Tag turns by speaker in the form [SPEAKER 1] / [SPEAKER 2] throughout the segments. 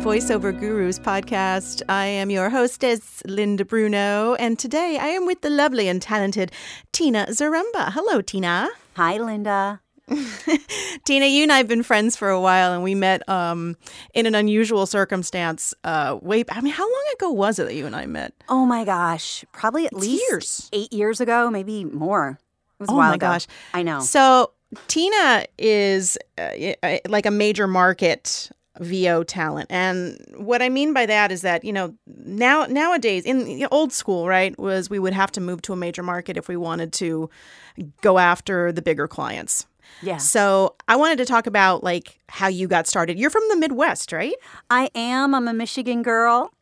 [SPEAKER 1] Voiceover Gurus podcast. I am your hostess, Linda Bruno, and today I am with the lovely and talented Tina Zaremba. Hello, Tina.
[SPEAKER 2] Hi, Linda.
[SPEAKER 1] Tina, you and I have been friends for a while, and we met um, in an unusual circumstance. Uh, way, I mean, how long ago was it that you and I met?
[SPEAKER 2] Oh my gosh, probably at
[SPEAKER 1] It's
[SPEAKER 2] least
[SPEAKER 1] years.
[SPEAKER 2] eight years ago, maybe more. It was a
[SPEAKER 1] Oh
[SPEAKER 2] while
[SPEAKER 1] my
[SPEAKER 2] ago.
[SPEAKER 1] gosh.
[SPEAKER 2] I know.
[SPEAKER 1] So Tina is uh, like a major market VO talent, and what I mean by that is that you know now nowadays in the old school, right, was we would have to move to a major market if we wanted to go after the bigger clients.
[SPEAKER 2] Yeah,
[SPEAKER 1] So I wanted to talk about like how you got started. You're from the Midwest, right?
[SPEAKER 2] I am. I'm a Michigan girl.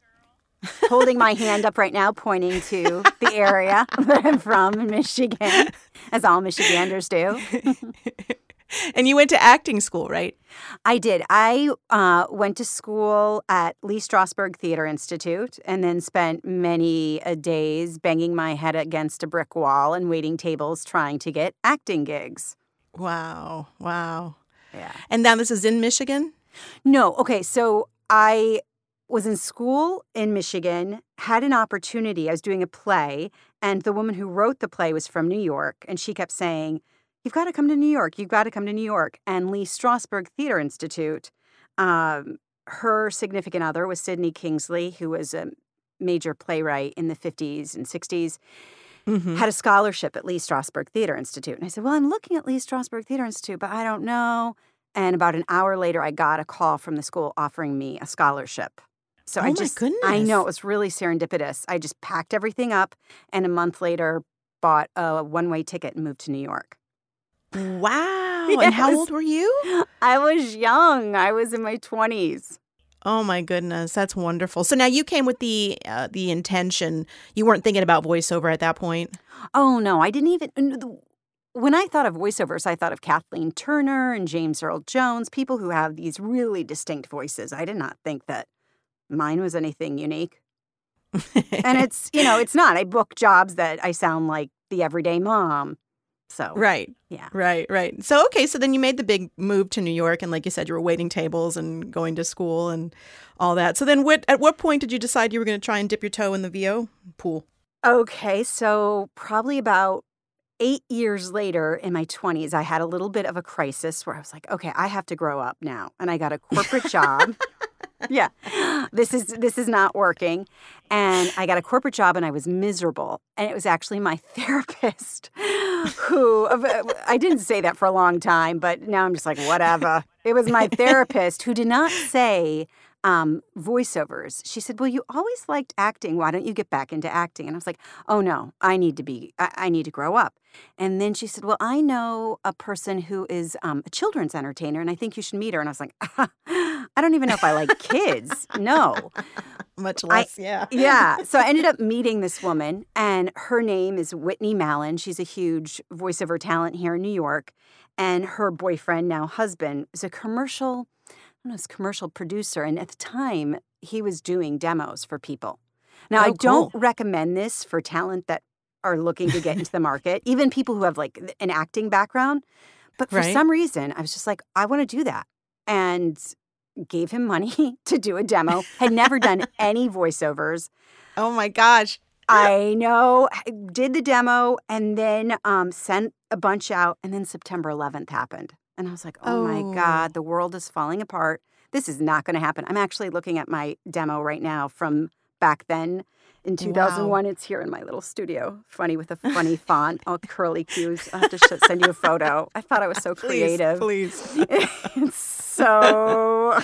[SPEAKER 2] Holding my hand up right now, pointing to the area that I'm from, Michigan, as all Michiganders do.
[SPEAKER 1] And you went to acting school, right?
[SPEAKER 2] I did. I uh, went to school at Lee Strasberg Theater Institute and then spent many uh, days banging my head against a brick wall and waiting tables trying to get acting gigs.
[SPEAKER 1] Wow, wow.
[SPEAKER 2] Yeah.
[SPEAKER 1] And now this is in Michigan.
[SPEAKER 2] No, okay. So I was in school in Michigan, had an opportunity. I was doing a play, and the woman who wrote the play was from New York, and she kept saying, You've got to come to New York. You've got to come to New York. And Lee Strasberg Theater Institute, um, her significant other was Sidney Kingsley, who was a major playwright in the 50s and 60s
[SPEAKER 1] Mm-hmm.
[SPEAKER 2] had a scholarship at Lee Strasberg Theater Institute. And I said, Well, I'm looking at Lee Strasberg Theater Institute, but I don't know. And about an hour later, I got a call from the school offering me a scholarship. So
[SPEAKER 1] Oh
[SPEAKER 2] I just, I know it was really serendipitous. I just packed everything up and a month later bought a one way ticket and moved to New York.
[SPEAKER 1] Wow. And how old were you?
[SPEAKER 2] I was young, I was in my 20s.
[SPEAKER 1] Oh my goodness, that's wonderful. So now you came with the uh, the intention. You weren't thinking about voiceover at that point.
[SPEAKER 2] Oh, no, I didn't even. When I thought of voiceovers, I thought of Kathleen Turner and James Earl Jones, people who have these really distinct voices. I did not think that mine was anything unique. and it's, you know, it's not. I book jobs that I sound like the everyday mom. So,
[SPEAKER 1] right,
[SPEAKER 2] yeah.
[SPEAKER 1] right, right. So okay, so then you made the big move to New York, and like you said, you were waiting tables and going to school and all that. So then, what at what point did you decide you were going to try and dip your toe in the VO pool?
[SPEAKER 2] Okay, so probably about eight years later in my 20s, I had a little bit of a crisis where I was like, okay, I have to grow up now. And I got a corporate job. yeah. This is this is not working. And I got a corporate job and I was miserable. And it was actually my therapist who I didn't say that for a long time, but now I'm just like, whatever. It was my therapist who did not say um, voiceovers. She said, "Well, you always liked acting. Why don't you get back into acting?" And I was like, "Oh no, I need to be. I, I need to grow up." And then she said, "Well, I know a person who is um, a children's entertainer, and I think you should meet her." And I was like, "I don't even know if I like kids. No."
[SPEAKER 1] Much less, yeah.
[SPEAKER 2] yeah. So I ended up meeting this woman, and her name is Whitney Mallon. She's a huge voiceover talent here in New York. And her boyfriend, now husband, is a commercial, I don't know, it's commercial producer. And at the time, he was doing demos for people. Now, I
[SPEAKER 1] Oh,
[SPEAKER 2] don't recommend this for talent that are looking to get into the market, even people who have like an acting background. But for
[SPEAKER 1] Right.
[SPEAKER 2] some reason, I was just like, I want to do that. And gave him money to do a demo, had never done any voiceovers.
[SPEAKER 1] Oh my gosh.
[SPEAKER 2] I know, did the demo and then um, sent a bunch out. And then September 11th happened. And I was like, oh,
[SPEAKER 1] Oh.
[SPEAKER 2] my God, the world is falling apart. This is not going to happen. I'm actually looking at my demo right now from back then in 2001. It's here in my little studio. Funny with a funny font, all curly cues. I'll have to sh- send you a photo. I thought I was so creative.
[SPEAKER 1] please. please.
[SPEAKER 2] it's so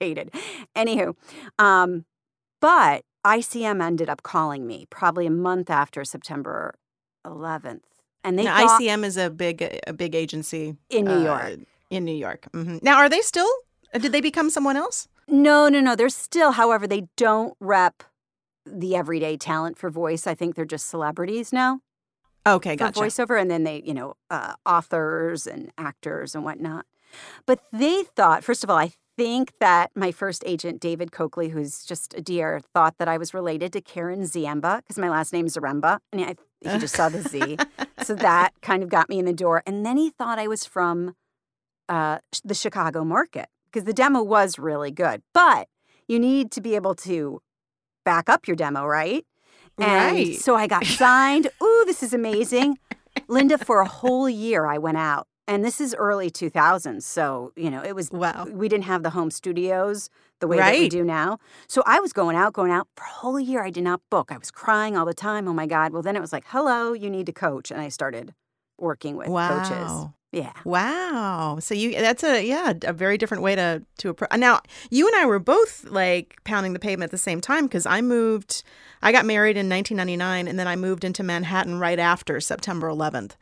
[SPEAKER 2] dated. Anywho, um, but ICM ended up calling me probably a month after September 11th, and they
[SPEAKER 1] Now,
[SPEAKER 2] thought
[SPEAKER 1] ICM is a big a big agency
[SPEAKER 2] in New
[SPEAKER 1] uh,
[SPEAKER 2] York.
[SPEAKER 1] In New York. Mm-hmm. Now, are they still? uh, Did they become someone else?
[SPEAKER 2] No, no, no. They're still, however, they don't rep the everyday talent for voice. I think they're just celebrities now
[SPEAKER 1] Okay,
[SPEAKER 2] for
[SPEAKER 1] gotcha.
[SPEAKER 2] voiceover, and then they, you know, uh, authors and actors and whatnot. But they thought, first of all, I think that my first agent, David Coakley, who's just a dear, thought that I was related to Karen Ziemba because my last name's Zaremba, and I, he just saw the Z, so that kind of got me in the door. And then he thought I was from uh, the Chicago market because the demo was really good, but you need to be able to back up your demo, right? And
[SPEAKER 1] Right.
[SPEAKER 2] so I got signed. Ooh, this is amazing. Linda, for a whole year, I went out. And this is early 2000s. So, you know, it was,
[SPEAKER 1] Wow.
[SPEAKER 2] we didn't have the home studios the way that we do now. So I was going out, going out for a whole year. I did not book. I was crying all the time. Oh my God. Well, then it was like, hello, you need to coach. And I started working with coaches. Yeah.
[SPEAKER 1] Wow. So you that's a yeah, a very different way to to approach. Now, you and I were both like pounding the pavement at the same time cuz I moved I got married in 1999 and then I moved into Manhattan right after September 11th.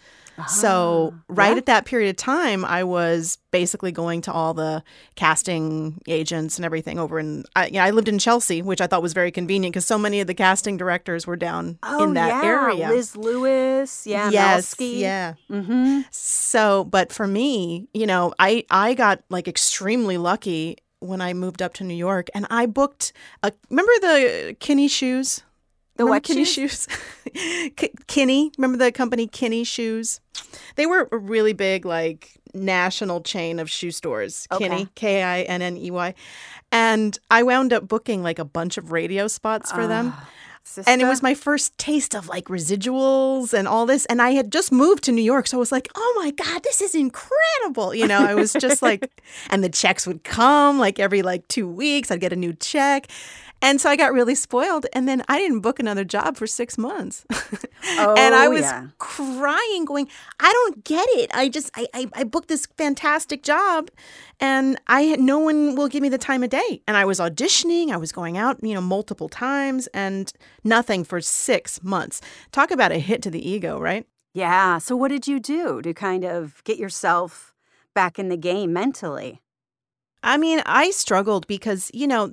[SPEAKER 1] So,
[SPEAKER 2] Ah,
[SPEAKER 1] right
[SPEAKER 2] yeah.
[SPEAKER 1] at that period of time, I was basically going to all the casting agents and everything over in I, yeah, I lived in Chelsea, which I thought was very convenient because so many of the casting directors were down
[SPEAKER 2] Oh,
[SPEAKER 1] in that area.
[SPEAKER 2] Oh, yeah.
[SPEAKER 1] area.
[SPEAKER 2] Liz Lewis. Yeah.
[SPEAKER 1] yes,
[SPEAKER 2] Melsky.
[SPEAKER 1] yeah.
[SPEAKER 2] Mm-hmm.
[SPEAKER 1] So, but for me, you know, I I got like extremely lucky when I moved up to New York, and I booked a. Remember the Kinney shoes?
[SPEAKER 2] The
[SPEAKER 1] Remember
[SPEAKER 2] what
[SPEAKER 1] Kinney
[SPEAKER 2] shoes?
[SPEAKER 1] shoes? K- Kinney. Remember the company Kinney shoes? They were a really big, like national chain of shoe stores.
[SPEAKER 2] Okay.
[SPEAKER 1] Kinney, K I N N E Y, and I wound up booking like a bunch of radio spots for them.
[SPEAKER 2] Ah.
[SPEAKER 1] Ah, And it was my first taste of like residuals and all this. And I had just moved to New York. So I was like, oh my God, this is incredible. You know, I was just like, and the checks would come like every like two weeks. I'd get a new check. And so I got really spoiled. And then I didn't book another job for six months. oh, and I
[SPEAKER 2] Oh,
[SPEAKER 1] was
[SPEAKER 2] yeah.
[SPEAKER 1] crying, going, I don't get it. I just, I, I, I booked this fantastic job and I had no one will give me the time of day. And I was auditioning, I was going out, you know, multiple times and nothing for six months. Talk about a hit to the ego, right?
[SPEAKER 2] Yeah. So, what did you do to kind of get yourself back in the game mentally?
[SPEAKER 1] I mean, I struggled because, you know,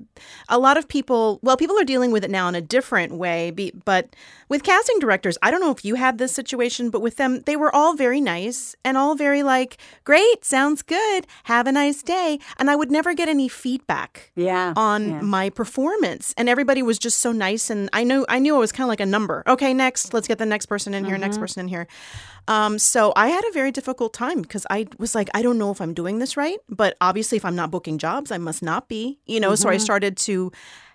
[SPEAKER 1] a lot of people, well, people are dealing with it now in a different way. But with casting directors, I don't know if you had this situation, but with them, they were all very nice and all very like, great, sounds good, have a nice day. And I would never get any feedback
[SPEAKER 2] Yeah.
[SPEAKER 1] on
[SPEAKER 2] yeah.
[SPEAKER 1] my performance and everybody was just so nice and i knew i knew it was kind of like a number okay next let's get the next person in here next
[SPEAKER 2] Mm-hmm.
[SPEAKER 1] person in here um, so i had a very difficult time because i was like i don't know if i'm doing this right but obviously if i'm not booking jobs i must not be you know so i
[SPEAKER 2] Mm-hmm.
[SPEAKER 1] started to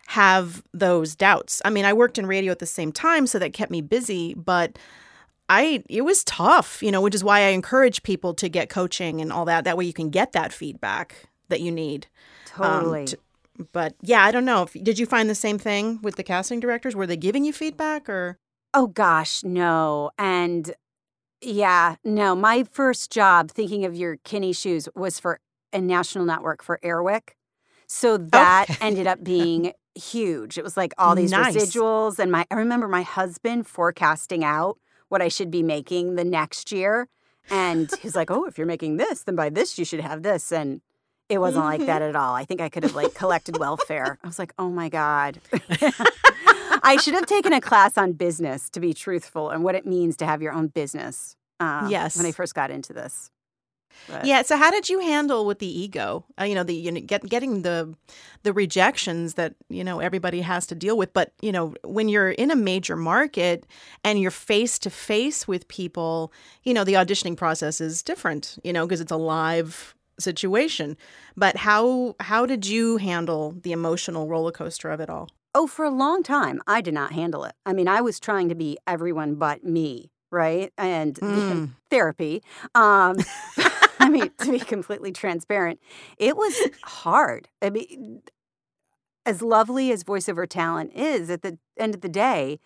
[SPEAKER 1] have those doubts i mean i worked in radio at the same time so that kept me busy but I it was tough, you know, which is why I encourage people to get coaching and all that. That way you can get that feedback that you need. um,
[SPEAKER 2] Totally.
[SPEAKER 1] to- but yeah, I don't know. If, did you find the same thing with the casting directors? Were they giving you feedback or?
[SPEAKER 2] Oh gosh, no. And yeah, no. My first job, thinking of your Kinney shoes, was for a national network for Airwick. So that
[SPEAKER 1] Okay.
[SPEAKER 2] ended up being huge. It was like all these
[SPEAKER 1] Nice.
[SPEAKER 2] residuals, and my I remember my husband forecasting out what I should be making the next year, and he's like, "Oh, if you're making this, then by this you should have this." And it wasn't like
[SPEAKER 1] Mm-hmm.
[SPEAKER 2] that at all. I think I could have like collected welfare. I was like, "Oh my god." I should have taken a class on business, to be truthful, and what it means to have your own business. Uh,
[SPEAKER 1] Yes.
[SPEAKER 2] When I first got into this. But-
[SPEAKER 1] Yeah. So how did you handle with the ego? Uh, you know, the you know, get, getting the the rejections that you know everybody has to deal with. But you know, when you're in a major market and you're face to face with people, you know, the auditioning process is different. You know, because it's a live situation. But how how did you handle the emotional roller coaster of it all?
[SPEAKER 2] Oh, for a long time, I did not handle it. I mean, I was trying to be everyone but me, right? And
[SPEAKER 1] Mm.
[SPEAKER 2] therapy. Um, I mean, to be completely transparent, it was hard. I mean, as lovely as voiceover talent is, at the end of the day,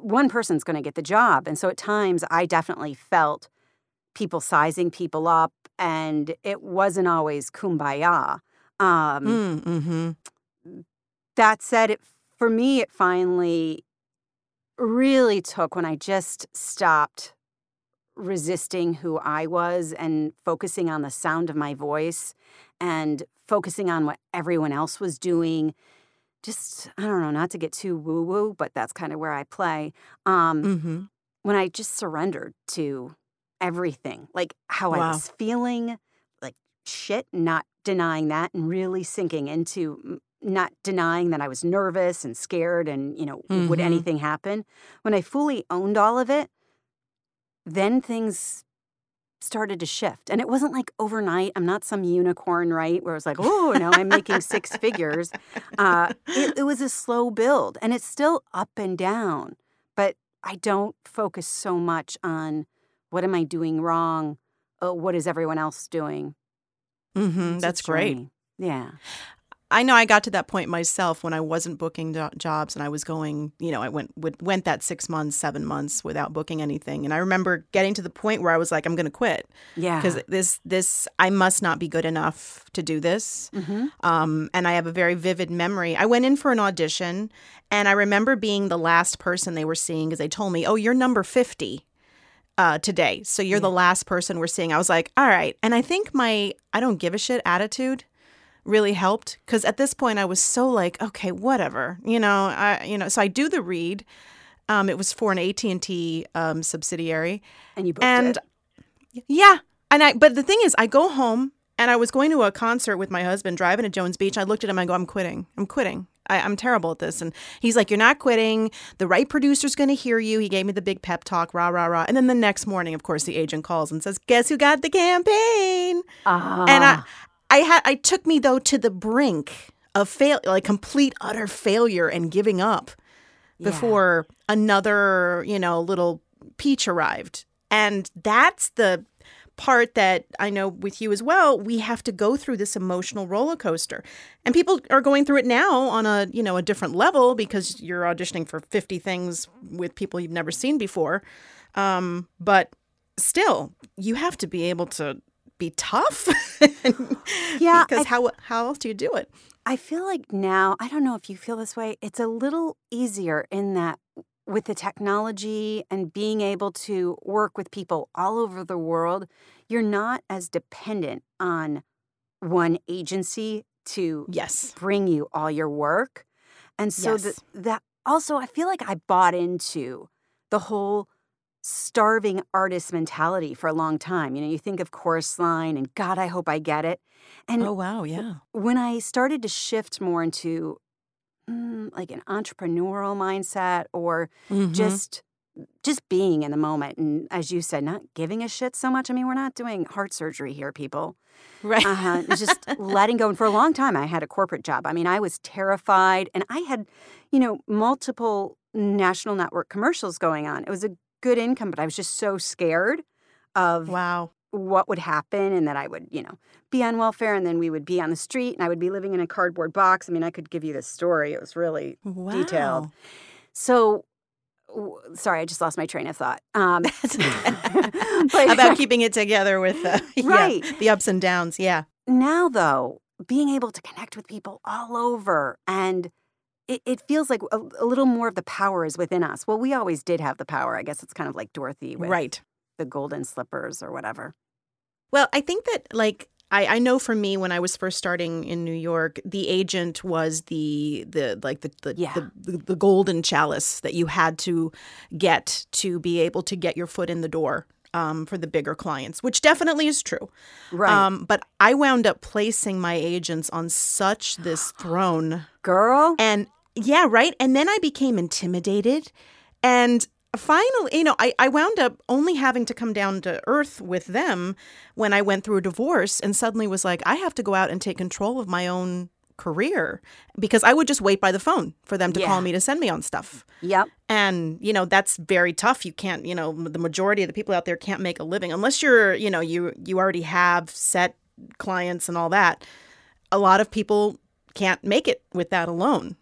[SPEAKER 2] one person's going to get the job. And so at times, I definitely felt people sizing people up, and it wasn't always kumbaya. Um,
[SPEAKER 1] Mm, mm-hmm.
[SPEAKER 2] That said, it for me, it finally really took when I just stopped resisting who I was and focusing on the sound of my voice and focusing on what everyone else was doing. Just, I don't know, not to get too woo woo, but that's kind of where I play. Um,
[SPEAKER 1] Mm-hmm.
[SPEAKER 2] when I just surrendered to everything, like how I was feeling, like shit, not denying that, and really sinking into not denying that I was nervous and scared and, you know, would
[SPEAKER 1] Mhm.
[SPEAKER 2] anything happen? When I fully owned all of it, then things started to shift. And it wasn't like overnight. I'm not some unicorn, right? Where it's like, oh, now I'm making six figures. Uh, it, it was a slow build and it's still up and down. But I don't focus so much on what am I doing wrong? Oh, what is everyone else doing?
[SPEAKER 1] Mm-hmm. That's great.
[SPEAKER 2] Yeah.
[SPEAKER 1] I know I got to that point myself when I wasn't booking jo- jobs and I was going, you know, I went went, went that six months, seven months without booking anything, and I remember getting to the point where I was like, I'm going to quit
[SPEAKER 2] Yeah.
[SPEAKER 1] because this this I must not be good enough to do this.
[SPEAKER 2] hmm
[SPEAKER 1] Um, and I have a very vivid memory. I went in for an audition, and I remember being the last person they were seeing because they told me, "Oh, you're number fifty uh, today, so you're the last person we're seeing." I was like, "All right," and I think my I don't give a shit attitude really helped because at this point I was so like, okay, whatever, you know, I you know, so I do the read. Um, it was for an AT and T um, subsidiary,
[SPEAKER 2] And you booked
[SPEAKER 1] and
[SPEAKER 2] it.
[SPEAKER 1] yeah, and I. But the thing is, I go home and I was going to a concert with my husband, driving to Jones Beach. I looked at him. I go, I'm quitting. I'm quitting. I, I'm terrible at this. And he's like, You're not quitting. The right producer's going to hear you. He gave me the big pep talk, rah rah rah. And then the next morning, of course, the agent calls and says, Guess who got the campaign?
[SPEAKER 2] Ah.
[SPEAKER 1] And I, I had, I took me though to the brink of fail, like complete utter failure and giving up
[SPEAKER 2] Yeah.
[SPEAKER 1] before another, you know, little peach arrived. And that's the part that I know with you as well, we have to go through this emotional roller coaster. And people are going through it now on a, you know, a different level because you're auditioning for 50 things with people you've never seen before. Um, but still, you have to be able to be tough.
[SPEAKER 2] Yeah,
[SPEAKER 1] because
[SPEAKER 2] I-
[SPEAKER 1] how how else do you do it?
[SPEAKER 2] I feel like now, I don't know if you feel this way, it's a little easier in that with the technology and being able to work with people all over the world, you're not as dependent on one agency to
[SPEAKER 1] Yes.
[SPEAKER 2] bring you all your work. And so
[SPEAKER 1] Yes.
[SPEAKER 2] that that also I feel like I bought into the whole starving artist mentality for a long time. You know, you think of chorus line and God, I hope I get it. And
[SPEAKER 1] Oh wow, yeah.
[SPEAKER 2] when I started to shift more into mm, like an entrepreneurial mindset or
[SPEAKER 1] Mhm.
[SPEAKER 2] just just being in the moment and as you said not giving a shit so much i mean we're not doing heart surgery here people
[SPEAKER 1] right.
[SPEAKER 2] uh-huh. just letting go and for a long time i had a corporate job i mean i was terrified and i had you know multiple national network commercials going on it was a good income but i was just so scared of
[SPEAKER 1] wow.
[SPEAKER 2] what would happen and that I would, you know, be on welfare and then we would be on the street and I would be living in a cardboard box. I mean, I could give you this story. It was really
[SPEAKER 1] Wow.
[SPEAKER 2] detailed. so sorry, I just lost my train of thought. Um but
[SPEAKER 1] about keeping it together with uh, yeah,
[SPEAKER 2] Right.
[SPEAKER 1] the ups and downs. Yeah.
[SPEAKER 2] now though, being able to connect with people all over and it, it feels like a, a little more of the power is within us. Well, we always did have the power. I guess it's kind of like Dorothy with
[SPEAKER 1] Right.
[SPEAKER 2] the golden slippers or whatever.
[SPEAKER 1] Well, I think that like I, I know for me when I was first starting in New York, the agent was the the like the the,
[SPEAKER 2] Yeah.
[SPEAKER 1] the, the the golden chalice that you had to get to be able to get your foot in the door um, for the bigger clients, which definitely is true.
[SPEAKER 2] Right.
[SPEAKER 1] Um, but I wound up placing my agents on such this throne
[SPEAKER 2] Girl.
[SPEAKER 1] And yeah, right. And then I became intimidated. And finally, you know, I, I wound up only having to come down to earth with them when I went through a divorce and suddenly was like, I have to go out and take control of my own career because I would just wait by the phone for them to
[SPEAKER 2] Yeah.
[SPEAKER 1] call me to send me on stuff.
[SPEAKER 2] Yep.
[SPEAKER 1] And, you know, that's very tough. You can't, you know, the majority of the people out there can't make a living unless you're, you know, you you already have set clients and all that. A lot of people can't make it with that alone.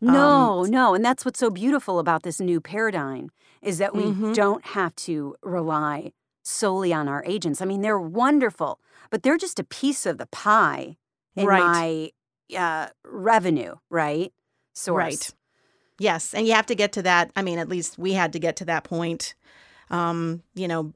[SPEAKER 2] No, no. And that's what's so beautiful about this new paradigm is that we
[SPEAKER 1] Mhm.
[SPEAKER 2] don't have to rely solely on our agents. I mean, they're wonderful, but they're just a piece of the pie in
[SPEAKER 1] Right.
[SPEAKER 2] my uh, revenue, right? Source.
[SPEAKER 1] Right. Yes, and you have to get to that. I mean, at least we had to get to that point, um, you know,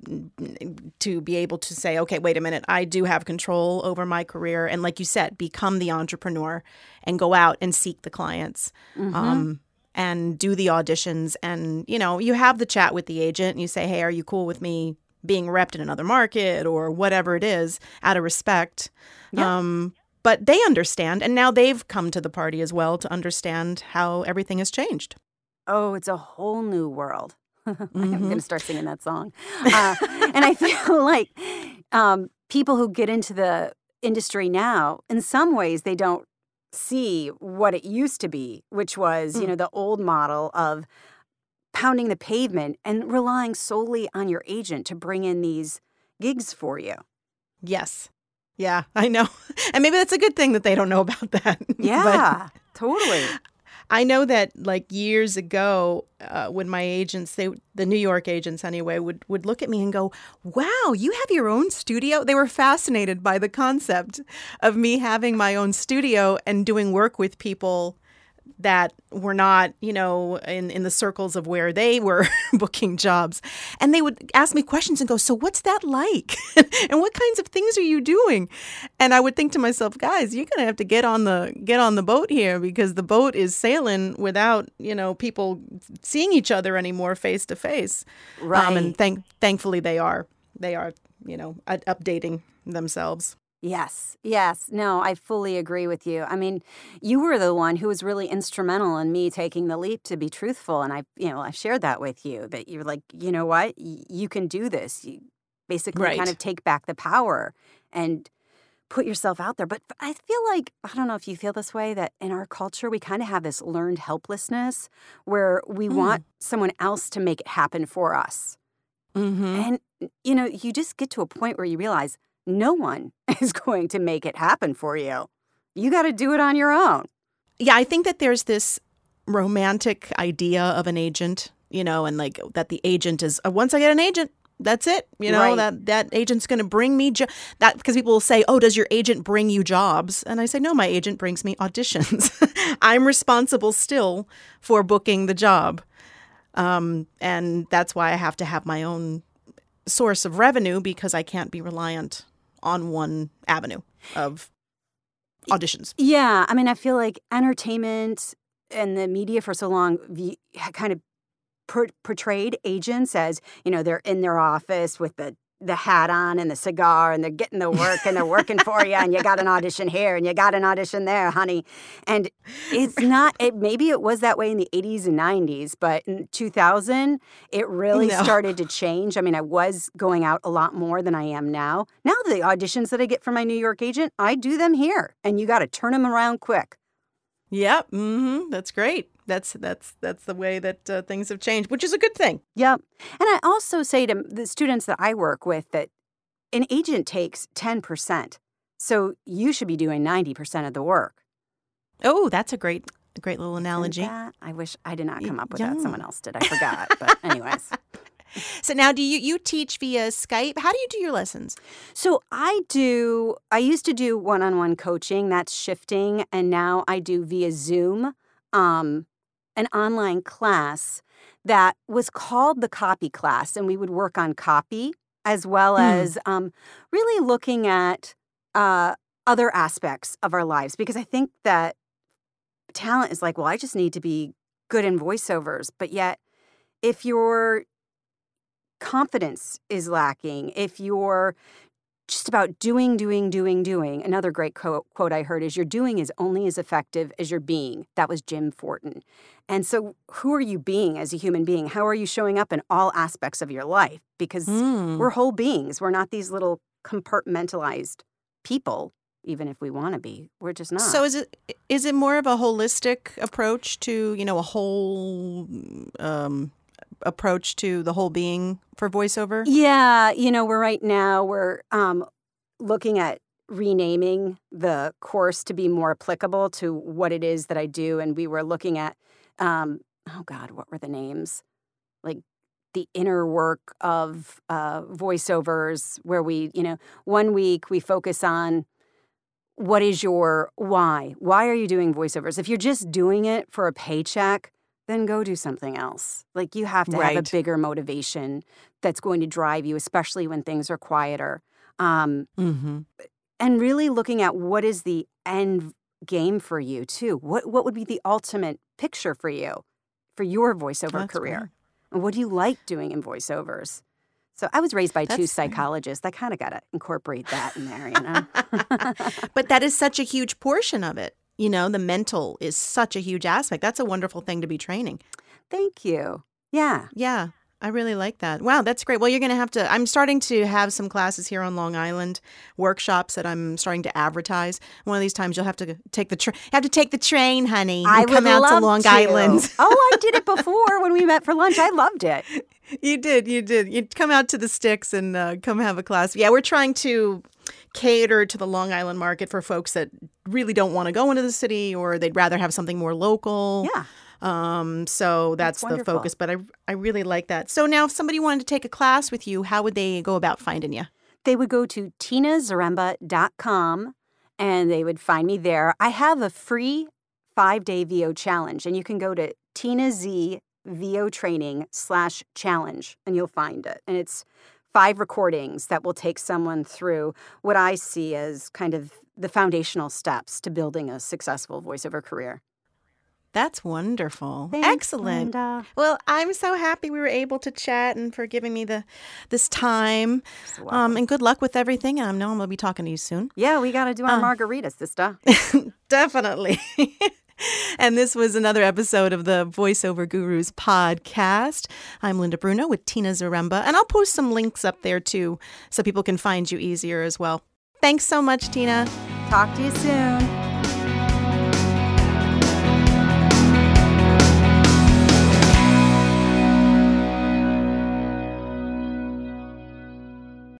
[SPEAKER 1] to be able to say, okay, wait a minute, I do have control over my career, and like you said, become the entrepreneur and go out and seek the clients,
[SPEAKER 2] Mhm.
[SPEAKER 1] um, and do the auditions, and you know, you have the chat with the agent, and you say, hey, are you cool with me being repped in another market or whatever it is, out of respect.
[SPEAKER 2] Yeah.
[SPEAKER 1] Um, but they understand, and now they've come to the party as well to understand how everything has changed.
[SPEAKER 2] oh, it's a whole new world. Mm-hmm. I'm going to start singing that song. Uh, and I feel like um, people who get into the industry now, in some ways, they don't see what it used to be, which was, mm. you know, the old model of pounding the pavement and relying solely on your agent to bring in these gigs for you.
[SPEAKER 1] Yes. Yeah, I know. And maybe that's a good thing that they don't know about that.
[SPEAKER 2] Yeah, totally.
[SPEAKER 1] I know that like years ago, uh, when my agents, they the New York agents anyway, would would look at me and go, "Wow, you have your own studio." They were fascinated by the concept of me having my own studio and doing work with people that were not, you know, in, in the circles of where they were booking jobs. And they would ask me questions and go, So what's that like? and what kinds of things are you doing? And I would think to myself, guys, you're gonna have to get on the get on the boat here because the boat is sailing without, you know, people seeing each other anymore face to face.
[SPEAKER 2] Right. Um,
[SPEAKER 1] and thank thankfully they are. They are, you know, updating themselves.
[SPEAKER 2] Yes, yes. No, I fully agree with you. I mean, you were the one who was really instrumental in me taking the leap to be truthful. And I, you know, I shared that with you that you're like, you know what? You can do this. You basically right. kind of take back the power and put yourself out there. But I feel like, I don't know if you feel this way, that in our culture, we kind of have this learned helplessness where we mm. want someone else to make it happen for us. Mm-hmm. And, you know, you just get to a point where you realize, no one is going to make it happen for you. You got to do it on your own.
[SPEAKER 1] Yeah, I think that there's this romantic idea of an agent, you know, and like that the agent is uh, once I get an agent, that's it. You know, right. that that agent's going to bring me jo- that because people will say, "Oh, does your agent bring you jobs?" And I say, "No, my agent brings me auditions. I'm responsible still for booking the job." Um, and that's why I have to have my own source of revenue because I can't be reliant on one avenue of auditions.
[SPEAKER 2] Yeah, I mean, I feel like entertainment and the media for so long kind of portrayed agents as you know they're in their office with the the hat on and the cigar and they're getting the work and they're working for you and you got an audition here and you got an audition there honey and it's not it maybe it was that way in the 80s and 90s but in 2000 it really no. started to change i mean i was going out a lot more than i am now now the auditions that i get from my new york agent i do them here and you got to turn them around quick
[SPEAKER 1] Yep, mm-hmm. that's great that's that's that's the way that uh, things have changed, which is a good thing.
[SPEAKER 2] Yep. And I also say to the students that I work with that an agent takes 10%. So you should be doing 90% of the work.
[SPEAKER 1] Oh, that's a great great little analogy.
[SPEAKER 2] I wish I did not come up with yeah. that. Someone else did. I forgot. but anyways.
[SPEAKER 1] So now do you you teach via Skype? How do you do your lessons?
[SPEAKER 2] So I do I used to do one-on-one coaching, that's shifting, and now I do via Zoom. Um, an online class that was called the copy class, and we would work on copy as well mm. as um, really looking at uh, other aspects of our lives because I think that talent is like, well, I just need to be good in voiceovers, but yet if your confidence is lacking, if you're just about doing, doing, doing, doing. Another great quote, quote I heard is Your doing is only as effective as your being. That was Jim Fortin. And so, who are you being as a human being? How are you showing up in all aspects of your life? Because mm. we're whole beings. We're not these little compartmentalized people even if we want to be we're just not
[SPEAKER 1] so is it is it more of a holistic approach to you know a whole um, approach to the whole being for voiceover?
[SPEAKER 2] Yeah, you know, we're right now we're um, looking at renaming the course to be more applicable to what it is that I do, and we were looking at um, oh God, what were the names? Like the inner work of uh, voiceovers, where we, you know, one week we focus on what is your why? Why are you doing voiceovers? If you're just doing it for a paycheck, then go do something else. Like you have to right. have a bigger motivation that's going to drive you, especially when things are quieter. Um, mm-hmm. And really looking at what is the end game for you too. What what would be the ultimate picture for you for your voiceover that's career? And what do you like doing in voiceovers? So I was raised by That's two psychologists. I kind of got to incorporate that in there, you know.
[SPEAKER 1] but that is such a huge portion of it. You know, the mental is such a huge aspect. That's a wonderful thing to be training.
[SPEAKER 2] Thank you. Yeah.
[SPEAKER 1] Yeah. I really like that. Wow, that's great. Well, you're going to have to. I'm starting to have some classes here on Long Island, workshops that I'm starting to advertise. One of these times, you'll have to take the train. Have to take the train, honey.
[SPEAKER 2] I
[SPEAKER 1] and come
[SPEAKER 2] would
[SPEAKER 1] out
[SPEAKER 2] love
[SPEAKER 1] to Long
[SPEAKER 2] to.
[SPEAKER 1] Island.
[SPEAKER 2] oh, I did it before when we met for lunch. I loved it.
[SPEAKER 1] you did, you did. You'd come out to the sticks and uh, come have a class. Yeah, we're trying to cater to the Long Island market for folks that really don't want to go into the city or they'd rather have something more local.
[SPEAKER 2] Yeah.
[SPEAKER 1] Um, so that's,
[SPEAKER 2] That's
[SPEAKER 1] the focus. But I I really like that. So now if somebody wanted to take a class with you, how would they go about finding you?
[SPEAKER 2] They would go to tinazaremba.com and they would find me there. I have a free five day VO challenge, and you can go to Tina Z VO training slash challenge and you'll find it. And it's five recordings that will take someone through what I see as kind of the foundational steps to building a successful voiceover career.
[SPEAKER 1] That's wonderful.
[SPEAKER 2] Thanks,
[SPEAKER 1] Excellent.
[SPEAKER 2] Linda.
[SPEAKER 1] Well, I'm so happy we were able to chat and for giving me the this time.
[SPEAKER 2] So.
[SPEAKER 1] Um, and good luck with everything. I know I'm gonna be talking to you soon.
[SPEAKER 2] yeah, we got to do our
[SPEAKER 1] um,
[SPEAKER 2] margaritas, sister.
[SPEAKER 1] Definitely. and this was another episode of the Voiceover Gurus podcast. I'm Linda Bruno with Tina Zaremba, and I'll post some links up there too so people can find you easier as well. Thanks so much, Tina.
[SPEAKER 2] Talk to you soon.